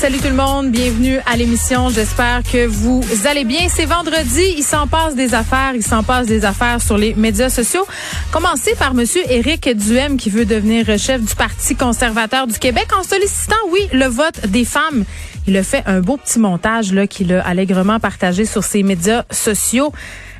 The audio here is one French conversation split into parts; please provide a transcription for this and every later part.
Salut tout le monde, bienvenue à l'émission. J'espère que vous allez bien. C'est vendredi, il s'en passe des affaires, il s'en passe des affaires sur les médias sociaux. Commencez par monsieur Éric Duhem qui veut devenir chef du Parti conservateur du Québec en sollicitant oui, le vote des femmes. Il a fait un beau petit montage là qu'il a allègrement partagé sur ses médias sociaux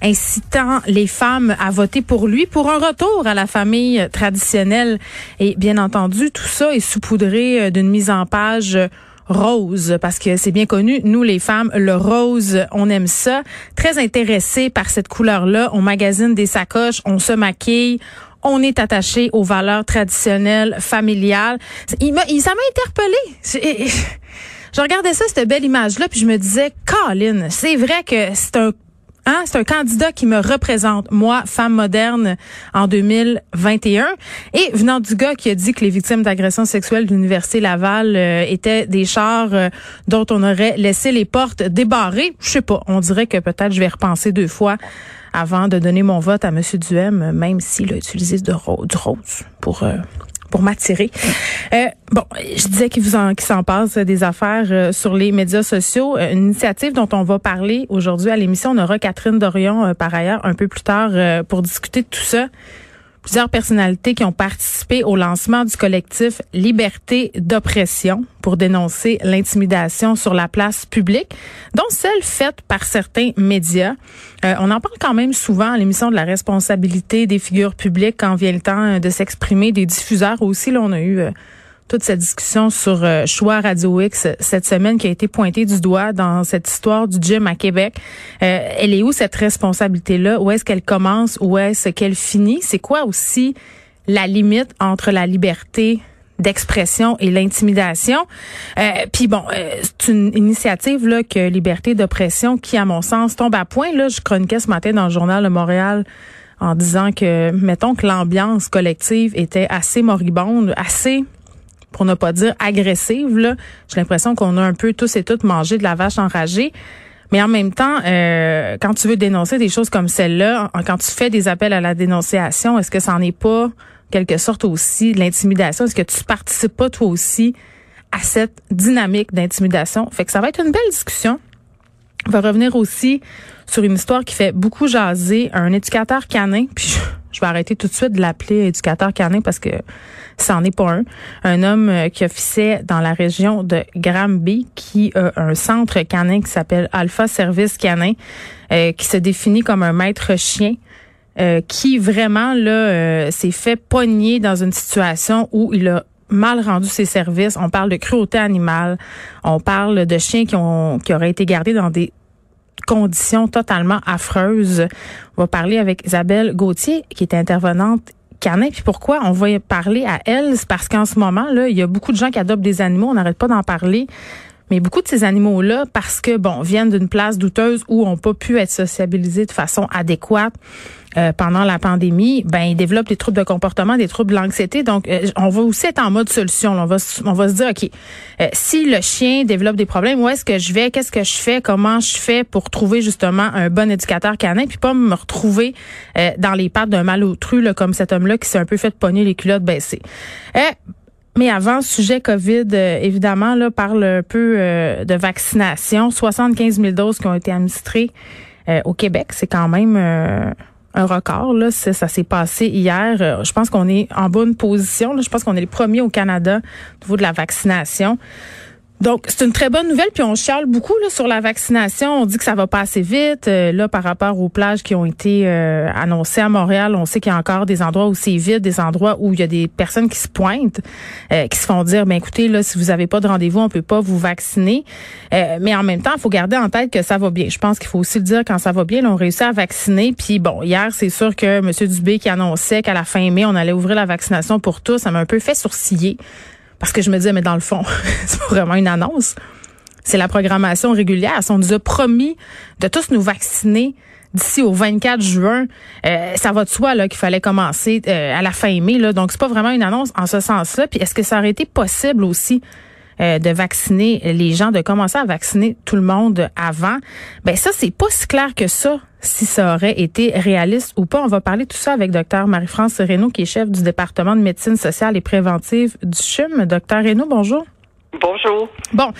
incitant les femmes à voter pour lui pour un retour à la famille traditionnelle. Et bien entendu, tout ça est saupoudré d'une mise en page rose parce que c'est bien connu, nous les femmes, le rose, on aime ça. Très intéressé par cette couleur-là, on magasine des sacoches, on se maquille, on est attaché aux valeurs traditionnelles, familiales. Il m'a, ça m'a interpellé. Je regardais ça, cette belle image-là, puis je me disais, Colin, c'est vrai que c'est un Hein? C'est un candidat qui me représente, moi, femme moderne, en 2021. Et venant du gars qui a dit que les victimes d'agressions sexuelles de l'Université Laval euh, étaient des chars euh, dont on aurait laissé les portes débarrées, je sais pas, on dirait que peut-être je vais repenser deux fois avant de donner mon vote à M. Duhem, même s'il a utilisé du rose pour... Euh, pour m'attirer. Euh, bon, je disais qu'il vous en, s'en passe des affaires euh, sur les médias sociaux. Euh, une initiative dont on va parler aujourd'hui à l'émission. On aura Catherine Dorion par ailleurs un peu plus tard pour discuter de tout ça plusieurs personnalités qui ont participé au lancement du collectif Liberté d'oppression pour dénoncer l'intimidation sur la place publique, dont celle faite par certains médias. Euh, on en parle quand même souvent à l'émission de la responsabilité des figures publiques quand vient le temps de s'exprimer, des diffuseurs aussi. Là, on a eu euh, toute cette discussion sur euh, Choix Radio X cette semaine qui a été pointée du doigt dans cette histoire du gym à Québec. Euh, elle est où cette responsabilité-là? Où est-ce qu'elle commence? Où est-ce qu'elle finit? C'est quoi aussi la limite entre la liberté d'expression et l'intimidation? Euh, Puis bon, euh, c'est une initiative là que Liberté d'oppression qui, à mon sens, tombe à point. Là, je chroniquais ce matin dans le journal de Montréal en disant que, mettons que l'ambiance collective était assez moribonde, assez pour ne pas dire agressive. J'ai l'impression qu'on a un peu tous et toutes mangé de la vache enragée. Mais en même temps, euh, quand tu veux dénoncer des choses comme celle-là, quand tu fais des appels à la dénonciation, est-ce que ça n'en est pas quelque sorte aussi de l'intimidation? Est-ce que tu participes pas toi aussi à cette dynamique d'intimidation? Fait que ça va être une belle discussion. On va revenir aussi sur une histoire qui fait beaucoup jaser un éducateur canin. Puis je vais arrêter tout de suite de l'appeler éducateur canin parce que ça n'en est pas un. Un homme euh, qui officiait dans la région de Granby, qui a un centre canin qui s'appelle Alpha Service Canin, euh, qui se définit comme un maître chien. Euh, qui vraiment là s'est fait pogner dans une situation où il a mal rendu ses services. On parle de cruauté animale. On parle de chiens qui ont qui auraient été gardés dans des conditions totalement affreuses. On va parler avec Isabelle Gauthier, qui est intervenante canin. Puis pourquoi on va parler à elle? C'est parce qu'en ce moment, là, il y a beaucoup de gens qui adoptent des animaux. On n'arrête pas d'en parler. Mais beaucoup de ces animaux-là, parce que, bon, viennent d'une place douteuse où on pas pu être sociabilisés de façon adéquate euh, pendant la pandémie, ben ils développent des troubles de comportement, des troubles d'anxiété. Donc, euh, on va aussi être en mode solution. On va, on va se dire, OK, euh, si le chien développe des problèmes, où est-ce que je vais? Qu'est-ce que je fais? Comment je fais pour trouver justement un bon éducateur canin? Puis pas me retrouver dans les pattes d'un malotru, là, comme cet homme-là qui s'est un peu fait pogner les culottes baissées? Mais avant, sujet COVID, euh, évidemment, là, parle un peu euh, de vaccination. 75 000 doses qui ont été administrées euh, au Québec. C'est quand même un record. Là. Ça, s'est passé hier. Je pense qu'on est en bonne position. Je pense qu'on est les premiers au Canada au niveau de la vaccination. Donc, c'est une très bonne nouvelle, puis on chiale beaucoup là, sur la vaccination. On dit que ça va pas assez vite. Euh, là, par rapport aux plages qui ont été euh, annoncées à Montréal, on sait qu'il y a encore des endroits où c'est vide, des endroits où il y a des personnes qui se pointent, euh, qui se font dire, ben écoutez, là, si vous avez pas de rendez-vous, on peut pas vous vacciner. mais en même temps, il faut garder en tête que ça va bien. Je pense qu'il faut aussi le dire quand ça va bien. Là, on réussit à vacciner. Puis bon, hier, c'est sûr que M. Dubé qui annonçait qu'à la fin mai, on allait ouvrir la vaccination pour tous, ça m'a un peu fait sourciller. Parce que je me disais, mais dans le fond, c'est vraiment une annonce. C'est la programmation régulière. Si on nous a promis de tous nous vacciner d'ici au 24 juin, euh, ça va de soi là qu'il fallait commencer euh, à la fin mai. Là. Donc, c'est pas vraiment une annonce en ce sens-là. Puis est-ce que ça aurait été possible aussi euh, de vacciner les gens, de commencer à vacciner tout le monde avant? Ben ça, c'est pas si clair que ça si ça aurait été réaliste ou pas. On va parler tout ça avec Dr Marie-France Reynaud, qui est chef du département de médecine sociale et préventive du CHUM. Docteur Reynaud, bonjour. Bonjour. Bon,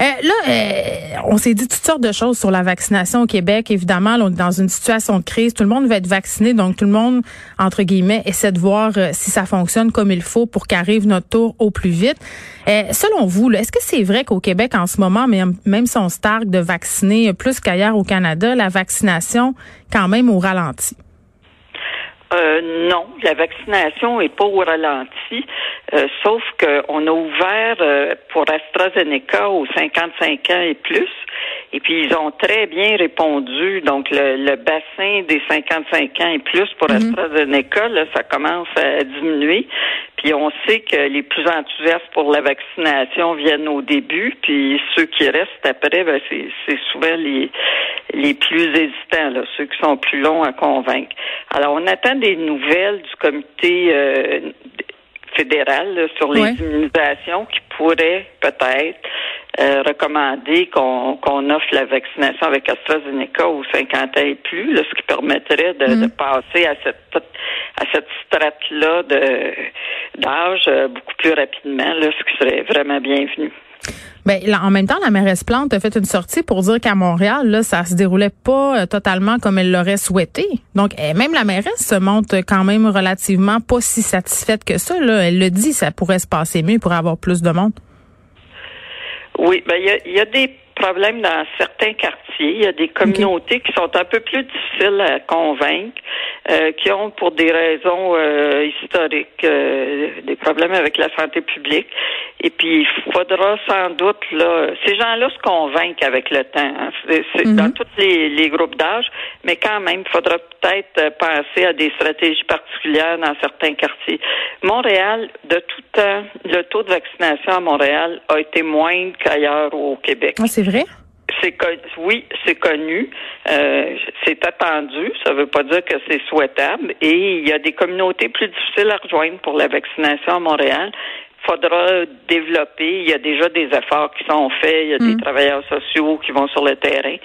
euh, là, euh, on s'est dit toutes sortes de choses sur la vaccination au Québec. Évidemment, on est dans une situation de crise. Tout le monde va être vacciné, donc tout le monde, entre guillemets, essaie de voir euh, si ça fonctionne comme il faut pour qu'arrive notre tour au plus vite. selon vous, est-ce que c'est vrai qu'au Québec, en ce moment, même, même si on se targue de vacciner plus qu'ailleurs au Canada, la vaccination, quand même, au ralenti? Euh, non, la vaccination est pas au ralenti, euh, sauf qu'on a ouvert euh, pour AstraZeneca aux 55 ans et plus, et puis ils ont très bien répondu. Donc le, bassin des 55 ans et plus pour mhm. AstraZeneca, là, ça commence à diminuer. Puis on sait que les plus enthousiastes pour la vaccination viennent au début, puis ceux qui restent après, ben, c'est souvent les, les plus hésitants, là, ceux qui sont plus longs à convaincre. Alors on attend des nouvelles du comité euh, fédéral sur les immunisations qui pourraient peut-être euh, recommander qu'on offre la vaccination avec AstraZeneca aux 50 ans et plus, ce qui permettrait de, de, mm. passer à cette à cette strate-là d'âge euh, beaucoup plus rapidement, là, ce qui serait vraiment bienvenu. Ben, en même temps, la mairesse Plante a fait une sortie pour dire qu'à Montréal, là, ça se déroulait pas euh, totalement comme elle l'aurait souhaité. Donc, eh, même la mairesse se montre quand même relativement pas si satisfaite que ça. Là. Elle le dit, ça pourrait se passer mieux pour avoir plus de monde. Oui, ben il y a, des problèmes dans certains quartiers. Il y a des communautés qui sont un peu plus difficiles à convaincre. Euh, qui ont pour des raisons euh, historiques euh, des problèmes avec la santé publique. Et puis il faudra sans doute là, ces gens-là se convaincre avec le temps. Hein. C'est, mhm. dans tous les, les groupes d'âge, mais quand même, il faudra peut-être penser à des stratégies particulières dans certains quartiers. Montréal, de tout temps, le taux de vaccination à Montréal a été moindre qu'ailleurs au Québec. Ah, c'est vrai? C'est oui, c'est connu, euh, c'est attendu. Ça ne veut pas dire que c'est souhaitable. Et il y a des communautés plus difficiles à rejoindre pour la vaccination à Montréal. Il faudra développer. Il y a déjà des efforts qui sont faits. Il y a des mm. travailleurs sociaux qui vont sur le terrain.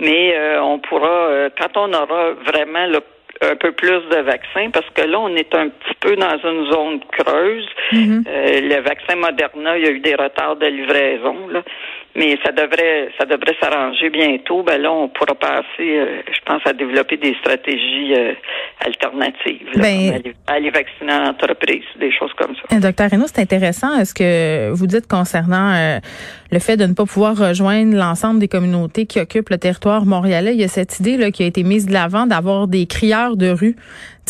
Mais euh, on pourra, euh, quand on aura vraiment un peu plus de vaccins parce que là, on est un petit peu dans une zone creuse. Mm-hmm. le vaccin Moderna, il y a eu des retards de livraison. Là mais ça devrait ça devrait s'arranger bientôt. Ben là, on pourra passer, euh, je pense, à développer des stratégies euh, alternatives, ben, à aller vacciner en entreprise, des choses comme ça. Euh, docteur Renaud, c'est intéressant ce que vous dites concernant le fait de ne pas pouvoir rejoindre l'ensemble des communautés qui occupent le territoire montréalais. Il y a cette idée là, qui a été mise de l'avant d'avoir des crieurs de rue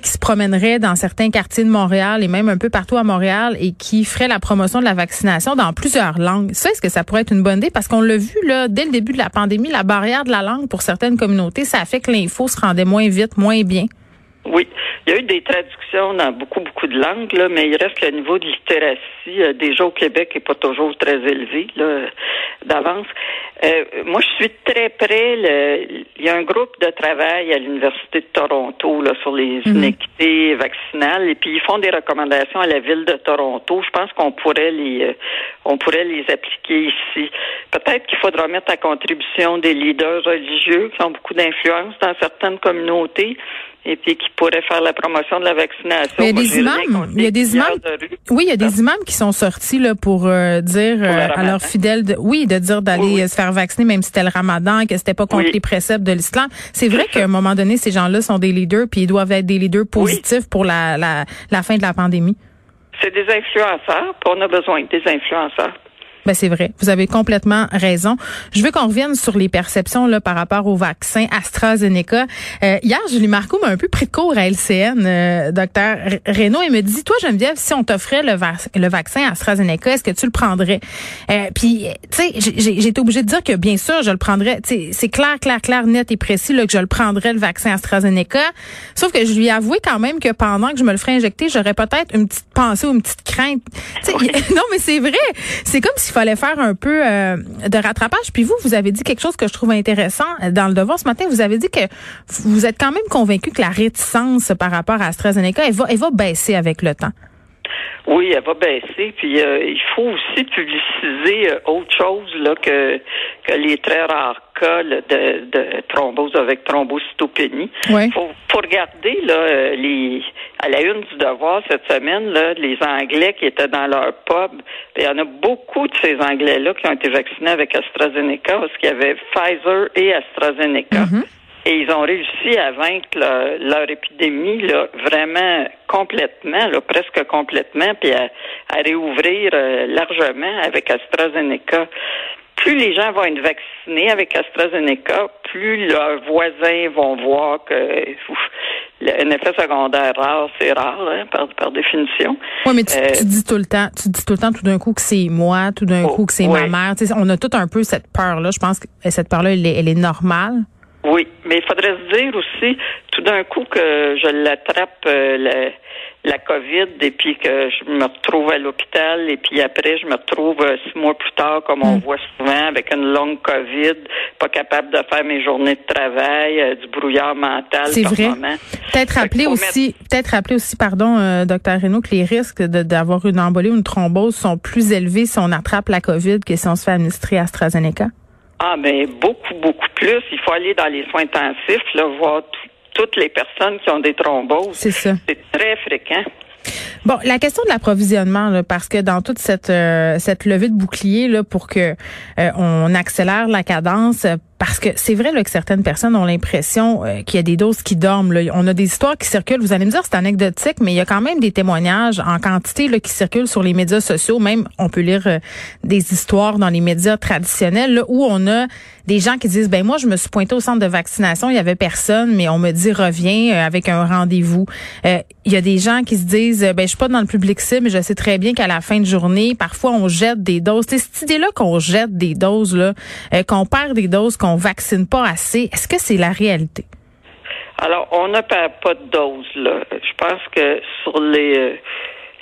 qui se promèneraient dans certains quartiers de Montréal et même un peu partout à Montréal et qui feraient la promotion de la vaccination dans plusieurs langues. Ça, est-ce que ça pourrait être une bonne Parce qu'on l'a vu, là, dès le début de la pandémie, la barrière de la langue pour certaines communautés, ça a fait que l'info se rendait moins vite, moins bien. Oui, il y a eu des traductions dans beaucoup, beaucoup de langues, là, mais il reste le niveau de littératie, euh, déjà au Québec, n'est pas toujours très élevé d'avance. Euh, moi, je suis très près. il y a un groupe de travail à l'Université de Toronto là, sur les mhm. inéquités vaccinales, et puis ils font des recommandations à la ville de Toronto. Je pense qu'on pourrait les, euh, on pourrait les appliquer ici. Peut-être qu'il faudra mettre à contribution des leaders religieux qui ont beaucoup d'influence dans certaines communautés et puis qui pourraient faire la promotion de la vaccination. il y a des imams, il y a des imams, oui, il y a des imams qui sont sortis là pour euh, dire euh, à leurs fidèles, de, oui, de dire d'aller se faire vacciner même si c'était le Ramadan, que c'était pas contre les préceptes de l'islam. C'est vrai qu'à un moment donné, ces gens-là sont des leaders, puis ils doivent être des leaders positifs pour la, la, la fin de la pandémie. C'est des influenceurs, puis on a besoin des influenceurs. Ben c'est vrai, vous avez complètement raison. Je veux qu'on revienne sur les perceptions là par rapport au vaccin AstraZeneca. Euh, hier, Julie Marco m'a un peu pris de cours à LCN, euh, docteur Renaud, et me dit toi Geneviève, si on t'offrait le, vaccin AstraZeneca, est-ce que tu le prendrais? Euh, Puis tu sais, j'ai été obligée de dire que bien sûr, je le prendrais. C'est clair, clair, clair, net et précis là que je le prendrais le vaccin AstraZeneca. Sauf que je lui ai avoué quand même que pendant que je me le ferais injecter, j'aurais peut-être une petite pensée ou une petite crainte. non, mais c'est vrai. C'est comme si il fallait faire un peu euh, de rattrapage. Puis vous, vous avez dit quelque chose que je trouve intéressant dans le devoir ce matin. Vous avez dit que vous êtes quand même convaincu que la réticence par rapport à AstraZeneca, elle va, elle va baisser avec le temps. Oui, elle va baisser. Puis euh, il faut aussi publiciser euh, autre chose là que que les très rares cas de, de thrombose avec thrombocytopénie. Il faut, faut, regarder là euh, les à la une du devoir cette semaine là les Anglais qui étaient dans leur pub. Il y en a beaucoup de ces Anglais là qui ont été vaccinés avec AstraZeneca parce qu'il y avait Pfizer et AstraZeneca. Mm-hmm. Et ils ont réussi à vaincre leur épidémie là, vraiment complètement, là, presque complètement, puis à, réouvrir euh, largement avec AstraZeneca. Plus les gens vont être vaccinés avec AstraZeneca, plus leurs voisins vont voir que un effet secondaire rare, c'est rare, hein, par, par définition. Oui, mais tu, euh, tu, dis tout le temps, tu dis tout le temps tout d'un coup que c'est moi, tout d'un oh, coup que c'est ma mère. on a tout un peu cette peur-là. Je pense que cette peur-là, elle, elle est normale. Oui, mais il faudrait se dire aussi, tout d'un coup que je l'attrape euh, la, la, COVID et puis que je me retrouve à l'hôpital et puis après je me retrouve euh, six mois plus tard, comme on mm. voit souvent, avec une longue COVID, pas capable de faire mes journées de travail, euh, du brouillard mental. C'est vrai. Peut-être rappeler aussi, peut-être rappeler aussi, pardon, docteur Renaud, que les risques d'avoir une embolie ou une thrombose sont plus élevés si on attrape la COVID que si on se fait administrer AstraZeneca? Ah, mais beaucoup, beaucoup plus. Il faut aller dans les soins intensifs, là, voir toutes les personnes qui ont des thromboses. C'est ça. C'est très fréquent. Bon, la question de l'approvisionnement, parce que dans toute cette euh, cette levée de bouclier là, pour que euh, on accélère la cadence, parce que c'est vrai là, que certaines personnes ont l'impression euh, qu'il y a des doses qui dorment. Là. On a des histoires qui circulent. Vous allez me dire c'est anecdotique, mais il y a quand même des témoignages en quantité là, qui circulent sur les médias sociaux. Même on peut lire euh, des histoires dans les médias traditionnels là, où on a des gens qui disent ben moi je me suis pointé au centre de vaccination, il y avait personne, mais on me dit reviens euh, avec un rendez-vous. Il y a des gens qui se disent ben je suis pas dans le public cible, mais je sais très bien qu'à la fin de journée, parfois on jette des doses. C'est cette idée là qu'on jette des doses là, qu'on perd des doses, qu'on on vaccine pas assez. Est-ce que c'est la réalité? Alors, on n'a pas, de doses, là. Je pense que sur les, euh,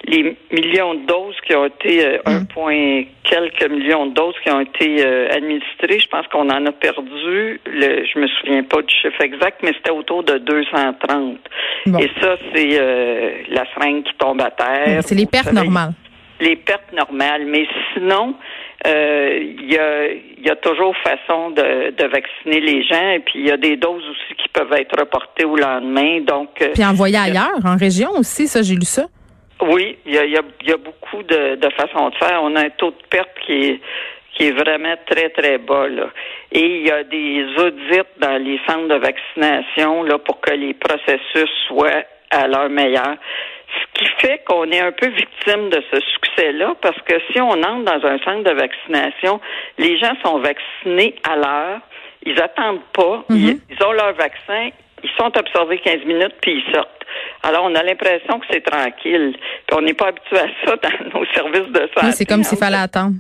les millions de doses qui ont été, euh, un hum. point quelques millions de doses qui ont été euh, administrées, je pense qu'on en a perdu, le, je me souviens pas du chiffre exact, mais c'était autour de 230. Et ça, c'est la seringue qui tombe à terre. C'est les pertes normales. Les pertes normales. Mais sinon, il y, a, y, a, toujours façon de, de, vacciner les gens et puis il y a des doses aussi qui peuvent être reportées au lendemain. Donc euh, puis envoyées ailleurs, en région aussi, ça j'ai lu ça. Oui, il y a, y, a, y a, beaucoup de, de façons de faire. On a un taux de perte qui est qui est vraiment très, très bas. Là. Et il y a des audits dans les centres de vaccination là, pour que les processus soient à leur meilleur. Ce qui fait qu'on est un peu victime de ce succès-là, parce que si on entre dans un centre de vaccination, les gens sont vaccinés à l'heure, ils attendent pas, mhm. ils, ont leur vaccin, ils sont observés 15 minutes, puis ils sortent. Alors, on a l'impression que c'est tranquille. Puis on n'est pas habitué à ça dans nos services de santé. c'est comme s'il fallait attendre.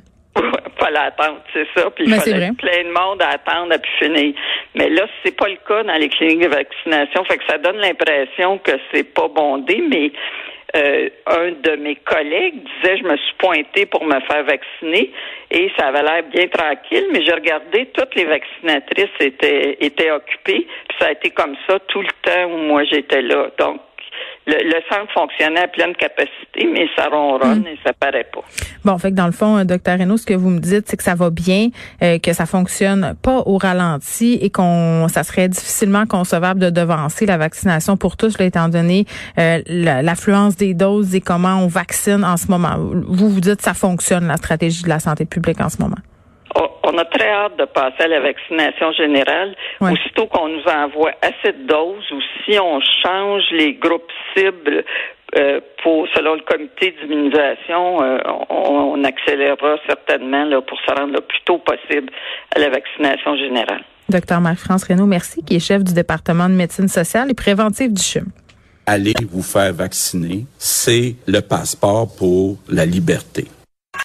Fallait attendre, c'est ça. Puis il fallait plein de monde à attendre à pu finir. Mais là, c'est pas le cas dans les cliniques de vaccination. Fait que ça donne l'impression que c'est pas bondé, mais euh, un de mes collègues disait je me suis pointé pour me faire vacciner et ça avait l'air bien tranquille, mais j'ai regardé toutes les vaccinatrices étaient étaient occupées, puis ça a été comme ça tout le temps où moi j'étais là. Donc le, centre fonctionnait à pleine capacité, mais ça ronronne hmm. et ça paraît pas. Bon, fait que dans le fond, euh, docteur Renaud, ce que vous me dites, c'est que ça va bien, euh, que ça fonctionne pas au ralenti et qu'on, ça serait difficilement concevable de devancer la vaccination pour tous, là, étant donné euh, l'affluence des doses et comment on vaccine en ce moment. Vous vous dites ça fonctionne la stratégie de la santé publique en ce moment. On a très hâte de passer à la vaccination générale. Aussitôt qu'on nous envoie assez de doses ou si on change les groupes cibles euh, pour selon le comité d'immunisation, euh, on, accélérera certainement là, pour se rendre le plus tôt possible à la vaccination générale. Docteur Marc-France Renaud, merci, qui est chef du département de médecine sociale et préventive du CHUM. Allez vous faire vacciner, c'est le passeport pour la liberté.